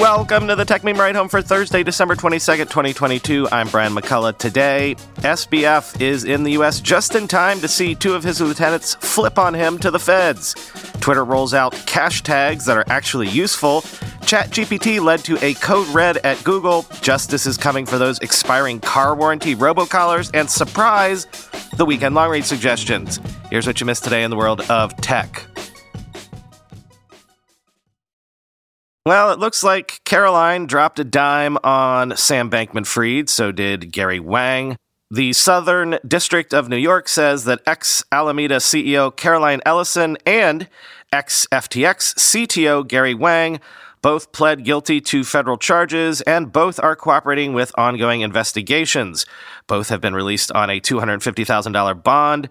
Welcome to the Techmeme Ride Home for Thursday, December 22nd, 2022. I'm Brian McCullough. Today, SBF is in the U.S. just in time to see two of his lieutenants flip on him to the feds. Twitter rolls out cash tags that are actually useful. ChatGPT led to a code red at Google. Justice is coming for those expiring car warranty robocallers. And surprise, the weekend long read suggestions. Here's what you missed today in the world of tech. Well, it looks like Caroline dropped a dime on Sam Bankman Fried, so did Gary Wang. The Southern District of New York says that ex Alameda CEO Caroline Ellison and ex FTX CTO Gary Wang both pled guilty to federal charges and both are cooperating with ongoing investigations. Both have been released on a $250,000 bond.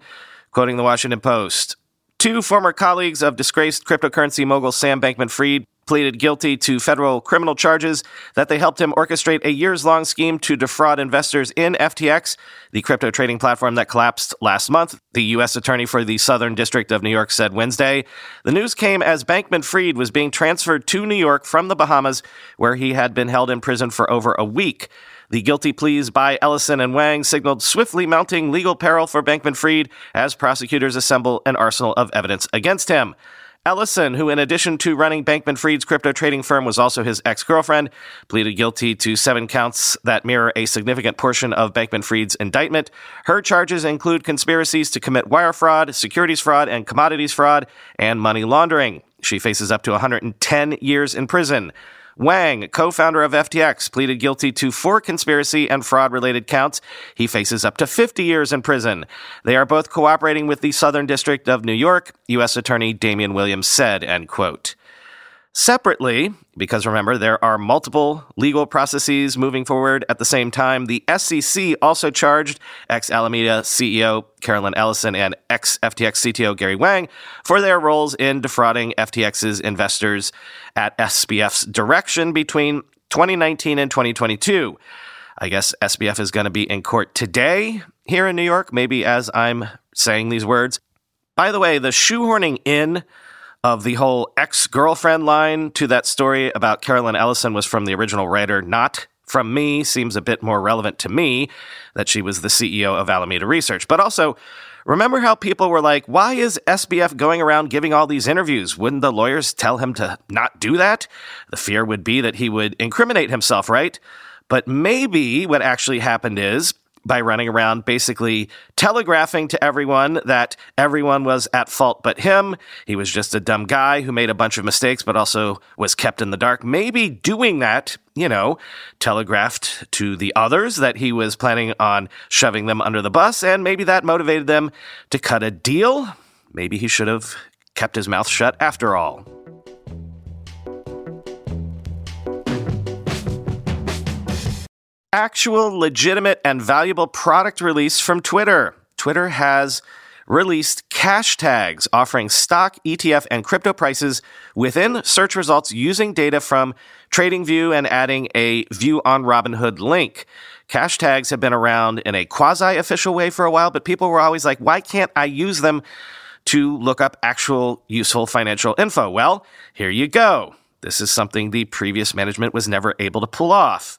Quoting the Washington Post, Two former colleagues of disgraced cryptocurrency mogul Sam Bankman Fried pleaded guilty to federal criminal charges that they helped him orchestrate a years long scheme to defraud investors in FTX, the crypto trading platform that collapsed last month. The U.S. Attorney for the Southern District of New York said Wednesday. The news came as Bankman Fried was being transferred to New York from the Bahamas, where he had been held in prison for over a week. The guilty pleas by Ellison and Wang signaled swiftly mounting legal peril for Bankman Fried as prosecutors assemble an arsenal of evidence against him. Ellison, who in addition to running Bankman Fried's crypto trading firm was also his ex girlfriend, pleaded guilty to seven counts that mirror a significant portion of Bankman Fried's indictment. Her charges include conspiracies to commit wire fraud, securities fraud, and commodities fraud, and money laundering. She faces up to 110 years in prison. Wang, co founder of FTX, pleaded guilty to four conspiracy and fraud related counts. He faces up to 50 years in prison. They are both cooperating with the Southern District of New York, U.S. Attorney Damian Williams said, end quote. Separately, because remember, there are multiple legal processes moving forward at the same time, the SEC also charged ex Alameda CEO Caroline Ellison and ex FTX CTO Gary Wang for their roles in defrauding FTX's investors at SBF's direction between 2019 and 2022. I guess SBF is going to be in court today here in New York, maybe as I'm saying these words. By the way, the shoehorning in of the whole ex girlfriend line to that story about Caroline Ellison was from the original writer, not from me. Seems a bit more relevant to me that she was the CEO of Alameda Research. But also, remember how people were like, why is SBF going around giving all these interviews? Wouldn't the lawyers tell him to not do that? The fear would be that he would incriminate himself, right? But maybe what actually happened is by running around basically telegraphing to everyone that everyone was at fault but him. He was just a dumb guy who made a bunch of mistakes, but also was kept in the dark. Maybe doing that, you know, telegraphed to the others that he was planning on shoving them under the bus, and maybe that motivated them to cut a deal. Maybe he should have kept his mouth shut after all. Actual, legitimate, and valuable product release from Twitter. Twitter has released cash tags offering stock, ETF, and crypto prices within search results using data from TradingView and adding a View on Robinhood link. Cash tags have been around in a quasi official way for a while, but people were always like, why can't I use them to look up actual useful financial info? Well, here you go. This is something the previous management was never able to pull off.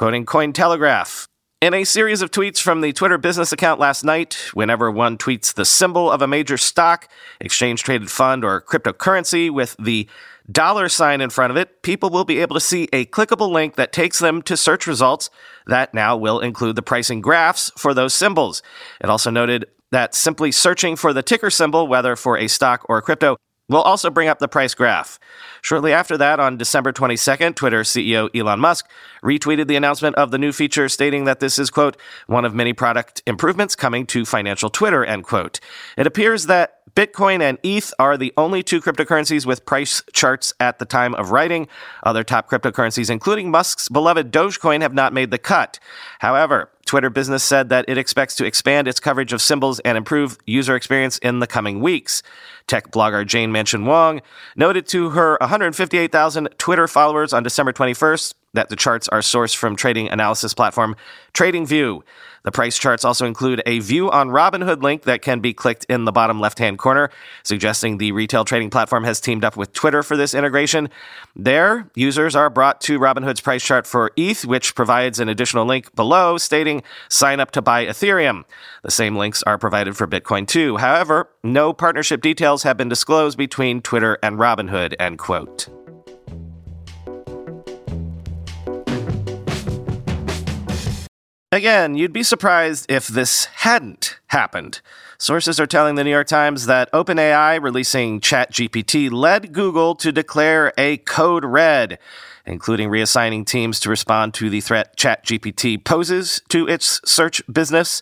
Quoting Cointelegraph, in a series of tweets from the Twitter business account last night, whenever one tweets the symbol of a major stock, exchange traded fund, or cryptocurrency with the dollar sign in front of it, people will be able to see a clickable link that takes them to search results that now will include the pricing graphs for those symbols. It also noted that simply searching for the ticker symbol, whether for a stock or a crypto, will also bring up the price graph. Shortly after that, on December 22nd, Twitter CEO Elon Musk retweeted the announcement of the new feature, stating that this is, quote, one of many product improvements coming to financial Twitter, end quote. It appears that Bitcoin and ETH are the only two cryptocurrencies with price charts at the time of writing. Other top cryptocurrencies, including Musk's beloved Dogecoin, have not made the cut. However, Twitter Business said that it expects to expand its coverage of symbols and improve user experience in the coming weeks. Tech blogger Jane Manchun Wong noted to her 158,000 Twitter followers on December 21st that the charts are sourced from trading analysis platform TradingView. The price charts also include a view on Robinhood link that can be clicked in the bottom left hand corner, suggesting the retail trading platform has teamed up with Twitter for this integration. There, users are brought to Robinhood's price chart for ETH, which provides an additional link below stating sign up to buy Ethereum. The same links are provided for Bitcoin too. However, no partnership details have been disclosed between Twitter and Robinhood, end quote. Again, you'd be surprised if this hadn't happened. Sources are telling the New York Times that OpenAI releasing ChatGPT led Google to declare a code red, including reassigning teams to respond to the threat ChatGPT poses to its search business.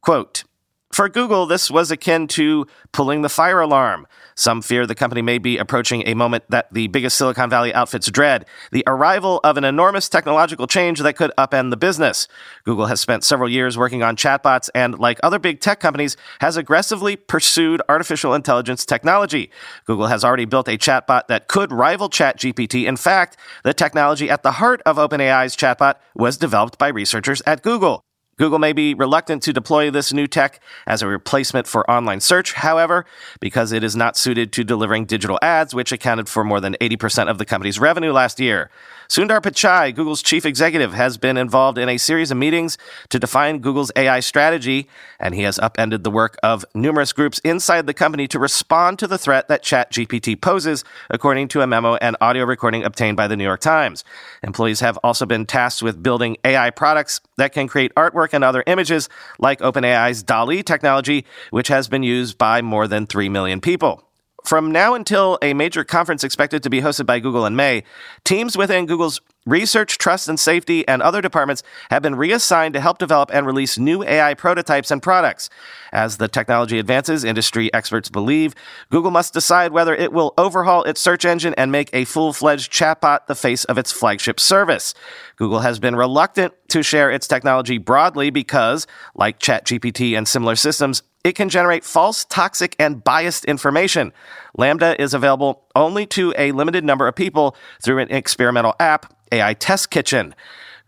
Quote, for Google, this was akin to pulling the fire alarm. Some fear the company may be approaching a moment that the biggest Silicon Valley outfits dread the arrival of an enormous technological change that could upend the business. Google has spent several years working on chatbots and, like other big tech companies, has aggressively pursued artificial intelligence technology. Google has already built a chatbot that could rival ChatGPT. In fact, the technology at the heart of OpenAI's chatbot was developed by researchers at Google. Google may be reluctant to deploy this new tech as a replacement for online search, however, because it is not suited to delivering digital ads, which accounted for more than 80% of the company's revenue last year. Sundar Pichai, Google's chief executive, has been involved in a series of meetings to define Google's AI strategy, and he has upended the work of numerous groups inside the company to respond to the threat that ChatGPT poses, according to a memo and audio recording obtained by the New York Times. Employees have also been tasked with building AI products that can create artwork and other images, like OpenAI's DALL-E technology, which has been used by more than 3 million people. From now until a major conference expected to be hosted by Google in May, teams within Google's research, trust and safety, and other departments have been reassigned to help develop and release new AI prototypes and products. As the technology advances, industry experts believe Google must decide whether it will overhaul its search engine and make a full fledged chatbot the face of its flagship service. Google has been reluctant to share its technology broadly because, like ChatGPT and similar systems, it can generate false, toxic, and biased information. LaMDA is available only to a limited number of people through an experimental app, AI Test Kitchen.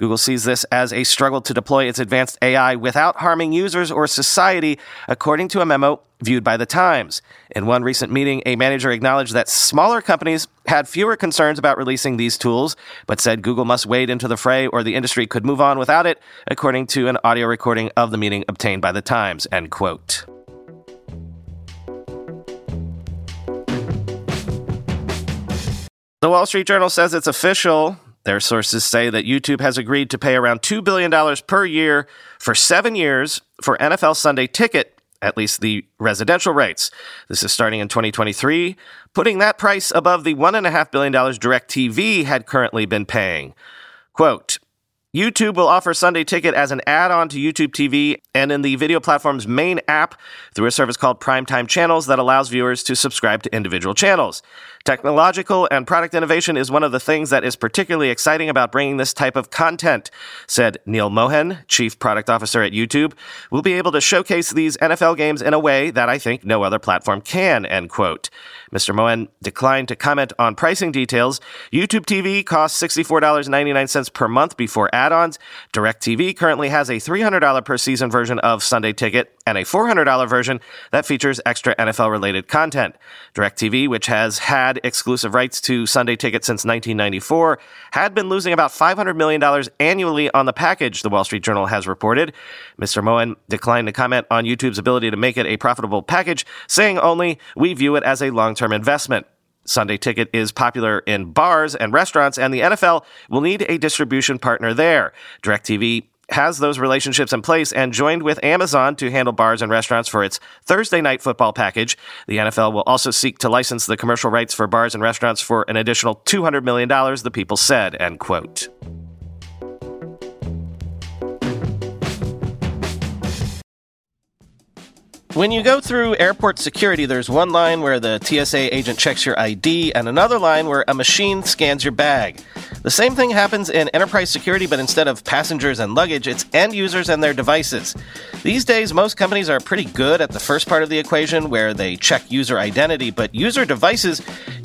Google sees this as a struggle to deploy its advanced AI without harming users or society, according to a memo viewed by the Times. In one recent meeting, a manager acknowledged that smaller companies had fewer concerns about releasing these tools, but said Google must wade into the fray or the industry could move on without it, according to an audio recording of the meeting obtained by the Times. End quote. The Wall Street Journal says it's official. Their sources say that YouTube has agreed to pay around $2 billion per year for seven years for NFL Sunday Ticket, at least the residential rates. This is starting in 2023, putting that price above the $1.5 billion DirecTV had currently been paying. Quote, YouTube will offer Sunday Ticket as an add on to YouTube TV and in the video platform's main app through a service called Primetime Channels that allows viewers to subscribe to individual channels. Technological and product innovation is one of the things that is particularly exciting about bringing this type of content, said Neal Mohan, Chief Product Officer at YouTube. We'll be able to showcase these NFL games in a way that I think no other platform can, end quote. Mr. Mohan declined to comment on pricing details. YouTube TV costs $64.99 per month before add-ons. DirecTV currently has a $300 per season version of Sunday Ticket and a $400 version that features extra NFL related content. DirecTV, which has had exclusive rights to Sunday Ticket since 1994, had been losing about $500 million annually on the package, the Wall Street Journal has reported. Mr. Mohan declined to comment on YouTube's ability to make it a profitable package, saying only, we view it as a long term investment. Sunday Ticket is popular in bars and restaurants, and the NFL will need a distribution partner there. DirecTV has those relationships in place and joined with Amazon to handle bars and restaurants for its Thursday night football package. The NFL will also seek to license the commercial rights for bars and restaurants for an additional $200 million, the people said, end quote. When you go through airport security, there's one line where the TSA agent checks your ID and another line where a machine scans your bag. The same thing happens in enterprise security, but instead of passengers and luggage, it's end users and their devices. These days, most companies are pretty good at the first part of the equation where they check user identity, but user devices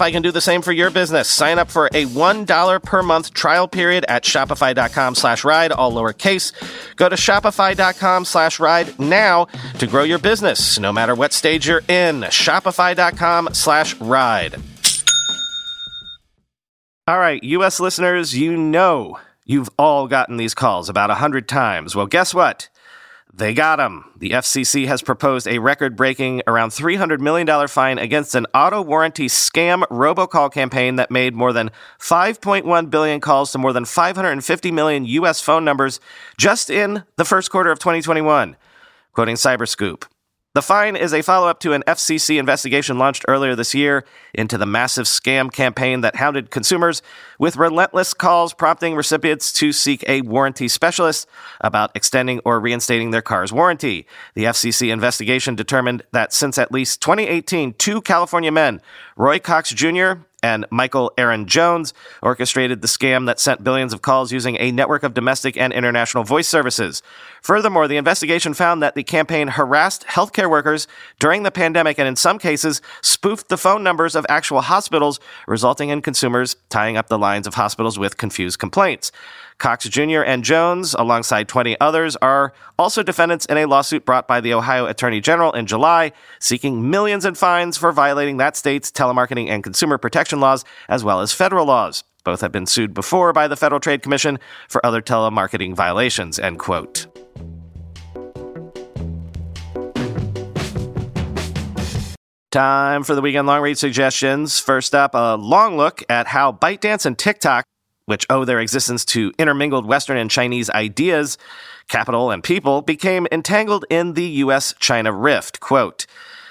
can do the same for your business. Sign up for a $1 per month trial period at shopify.com slash ride, all lowercase. Go to shopify.com slash ride now to grow your business, no matter what stage you're in. Shopify.com slash ride. All right, U.S. listeners, you know you've all gotten these calls about a hundred times. Well, guess what? They got him. The FCC has proposed a record breaking around $300 million fine against an auto warranty scam robocall campaign that made more than 5.1 billion calls to more than 550 million U.S. phone numbers just in the first quarter of 2021. Quoting Cyberscoop. The fine is a follow up to an FCC investigation launched earlier this year into the massive scam campaign that hounded consumers with relentless calls prompting recipients to seek a warranty specialist about extending or reinstating their car's warranty. The FCC investigation determined that since at least 2018, two California men, Roy Cox Jr and Michael Aaron Jones orchestrated the scam that sent billions of calls using a network of domestic and international voice services. Furthermore, the investigation found that the campaign harassed healthcare workers during the pandemic and in some cases spoofed the phone numbers of actual hospitals, resulting in consumers tying up the lines of hospitals with confused complaints. Cox Jr. and Jones, alongside 20 others, are also defendants in a lawsuit brought by the Ohio Attorney General in July, seeking millions in fines for violating that state's telemarketing and consumer protection laws, as well as federal laws. Both have been sued before by the Federal Trade Commission for other telemarketing violations, end quote. Time for the weekend long read suggestions. First up, a long look at how ByteDance and TikTok which owe their existence to intermingled Western and Chinese ideas, capital, and people, became entangled in the US China rift. Quote,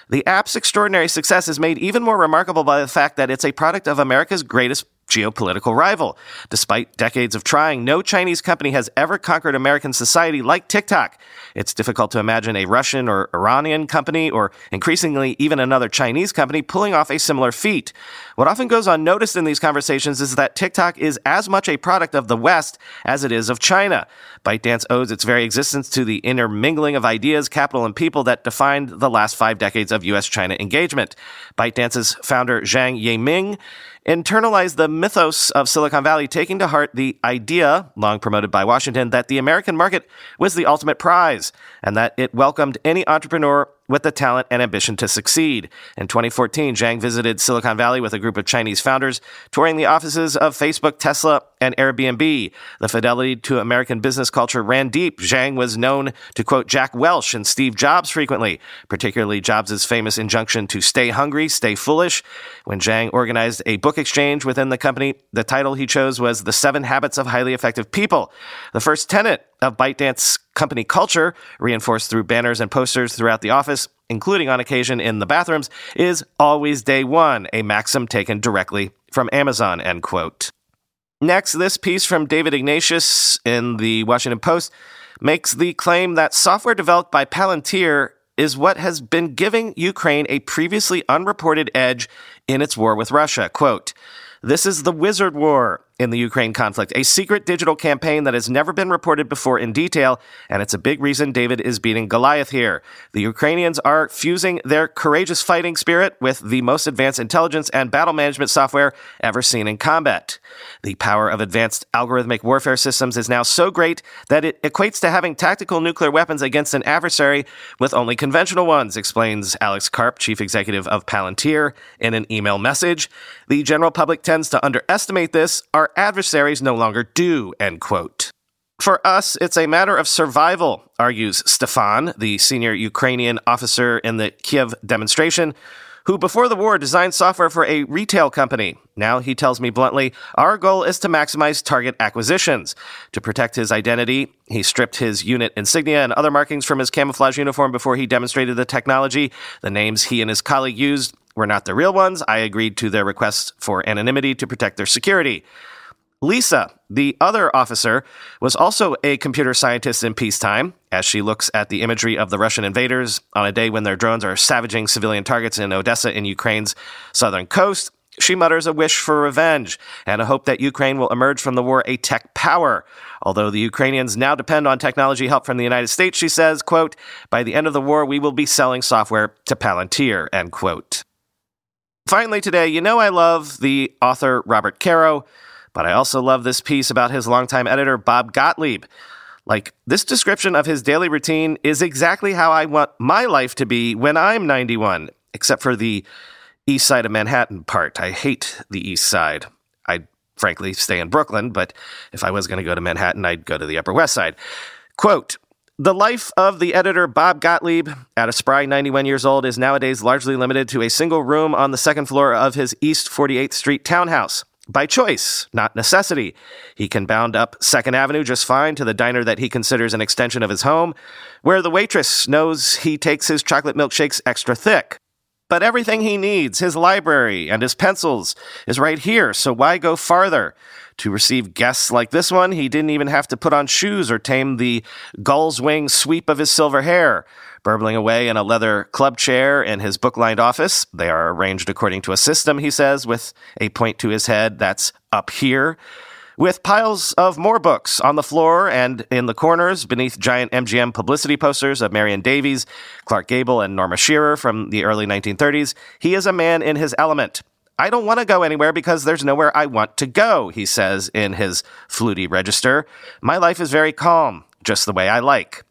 the app's extraordinary success is made even more remarkable by the fact that it's a product of America's greatest geopolitical rival. Despite decades of trying, no Chinese company has ever conquered American society like TikTok. It's difficult to imagine a Russian or Iranian company, or increasingly even another Chinese company, pulling off a similar feat. What often goes unnoticed in these conversations is that TikTok is as much a product of the West as it is of China. ByteDance owes its very existence to the intermingling of ideas, capital, and people that defined the last five decades of U.S. China engagement. ByteDance's founder, Zhang Yiming, internalized the mythos of Silicon Valley, taking to heart the idea, long promoted by Washington, that the American market was the ultimate prize and that it welcomed any entrepreneur with the talent and ambition to succeed. In 2014, Zhang visited Silicon Valley with a group of Chinese founders, touring the offices of Facebook, Tesla, and Airbnb. The fidelity to American business culture ran deep. Zhang was known to quote Jack Welch and Steve Jobs frequently, particularly Jobs' famous injunction to stay hungry, stay foolish. When Zhang organized a book exchange within the company, the title he chose was The Seven Habits of Highly Effective People. The first tenet of ByteDance company culture, reinforced through banners and posters throughout the office, including on occasion in the bathrooms, is always day one, a maxim taken directly from Amazon, end quote. Next, this piece from David Ignatius in the Washington Post makes the claim that software developed by Palantir is what has been giving Ukraine a previously unreported edge in its war with Russia. Quote, this is the Wizard War in the Ukraine conflict, a secret digital campaign that has never been reported before in detail, and it's a big reason David is beating Goliath here. The Ukrainians are fusing their courageous fighting spirit with the most advanced intelligence and battle management software ever seen in combat. The power of advanced algorithmic warfare systems is now so great that it equates to having tactical nuclear weapons against an adversary with only conventional ones, explains Alex Karp, chief executive of Palantir, in an email message. The general public tends to underestimate this. Our adversaries no longer do, end quote. For us, it's a matter of survival, argues Stefan, the senior Ukrainian officer in the Kiev demonstration, who before the war designed software for a retail company. Now he tells me bluntly, our goal is to maximize target acquisitions. To protect his identity, he stripped his unit insignia and other markings from his camouflage uniform before he demonstrated the technology. The names he and his colleague used were not the real ones. I agreed to their request for anonymity to protect their security. Lisa, the other officer, was also a computer scientist in peacetime as she looks at the imagery of the Russian invaders on a day when their drones are savaging civilian targets in Odessa in Ukraine's southern coast. She mutters a wish for revenge and a hope that Ukraine will emerge from the war a tech power. Although the Ukrainians now depend on technology help from the United States, she says, quote, by the end of the war, we will be selling software to Palantir, end quote. Finally, today, you know I love the author Robert Caro. But I also love this piece about his longtime editor, Bob Gottlieb. Like, this description of his daily routine is exactly how I want my life to be when I'm 91, except for the east side of Manhattan part. I hate the east side. I'd frankly stay in Brooklyn, but if I was going to go to Manhattan, I'd go to the Upper West Side. Quote, the life of the editor Bob Gottlieb, at a spry 91 years old, is nowadays largely limited to a single room on the second floor of his East 48th Street townhouse by choice, not necessity. He can bound up Second Avenue just fine to the diner that he considers an extension of his home, where the waitress knows he takes his chocolate milkshakes extra thick. But everything he needs, his library and his pencils, is right here, so why go farther? To receive guests like this one, he didn't even have to put on shoes or tame the gull's wing sweep of his silver hair burbling away in a leather club chair in his book lined office. They are arranged according to a system, he says, with a point to his head that's up here. With piles of more books on the floor and in the corners beneath giant MGM publicity posters of Marion Davies, Clark Gable, and Norma Shearer from the early 1930s, he is a man in his element. I don't want to go anywhere because there's nowhere I want to go, he says in his fluty register. My life is very calm, just the way I like.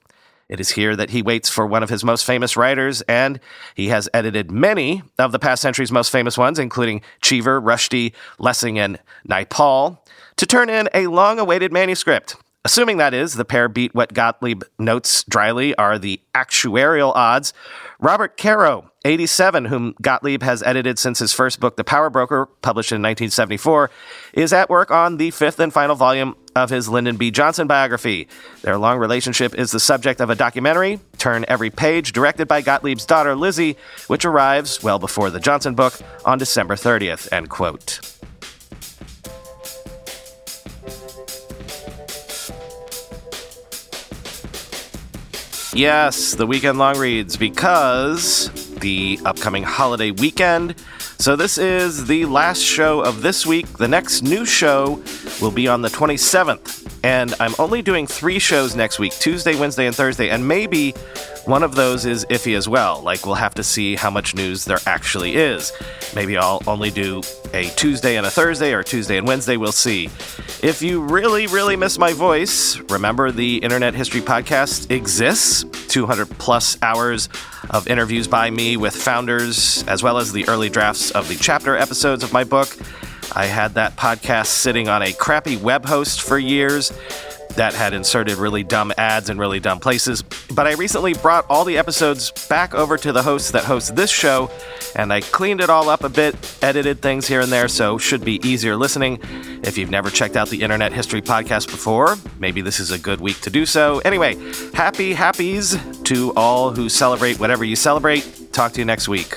It is here that he waits for one of his most famous writers, and he has edited many of the past century's most famous ones, including Cheever, Rushdie, Lessing, and Naipaul, to turn in a long awaited manuscript. Assuming that is, the pair beat what Gottlieb notes dryly are the actuarial odds. Robert Caro, 87, whom Gottlieb has edited since his first book, The Power Broker, published in 1974, is at work on the fifth and final volume of his Lyndon B. Johnson biography. Their long relationship is the subject of a documentary, Turn Every Page, directed by Gottlieb's daughter Lizzie, which arrives well before the Johnson book on December 30th. End quote. Yes, the weekend long reads because the upcoming holiday weekend. So, this is the last show of this week. The next new show will be on the 27th. And I'm only doing three shows next week Tuesday, Wednesday, and Thursday. And maybe One of those is iffy as well, like we'll have to see how much news there actually is. Maybe I'll only do a Tuesday and a Thursday or Tuesday and Wednesday, we'll see. If you really, really miss my voice, remember the Internet History Podcast exists 200 plus hours of interviews by me with founders, as well as the early drafts of the chapter episodes of my book. I had that podcast sitting on a crappy web host for years that had inserted really dumb ads in really dumb places. But I recently brought all the episodes back over to the host that hosts this show, and I cleaned it all up a bit, edited things here and there, so should be easier listening. If you've never checked out the Internet History Podcast before, maybe this is a good week to do so. Anyway, happy happies to all who celebrate whatever you celebrate. Talk to you next week.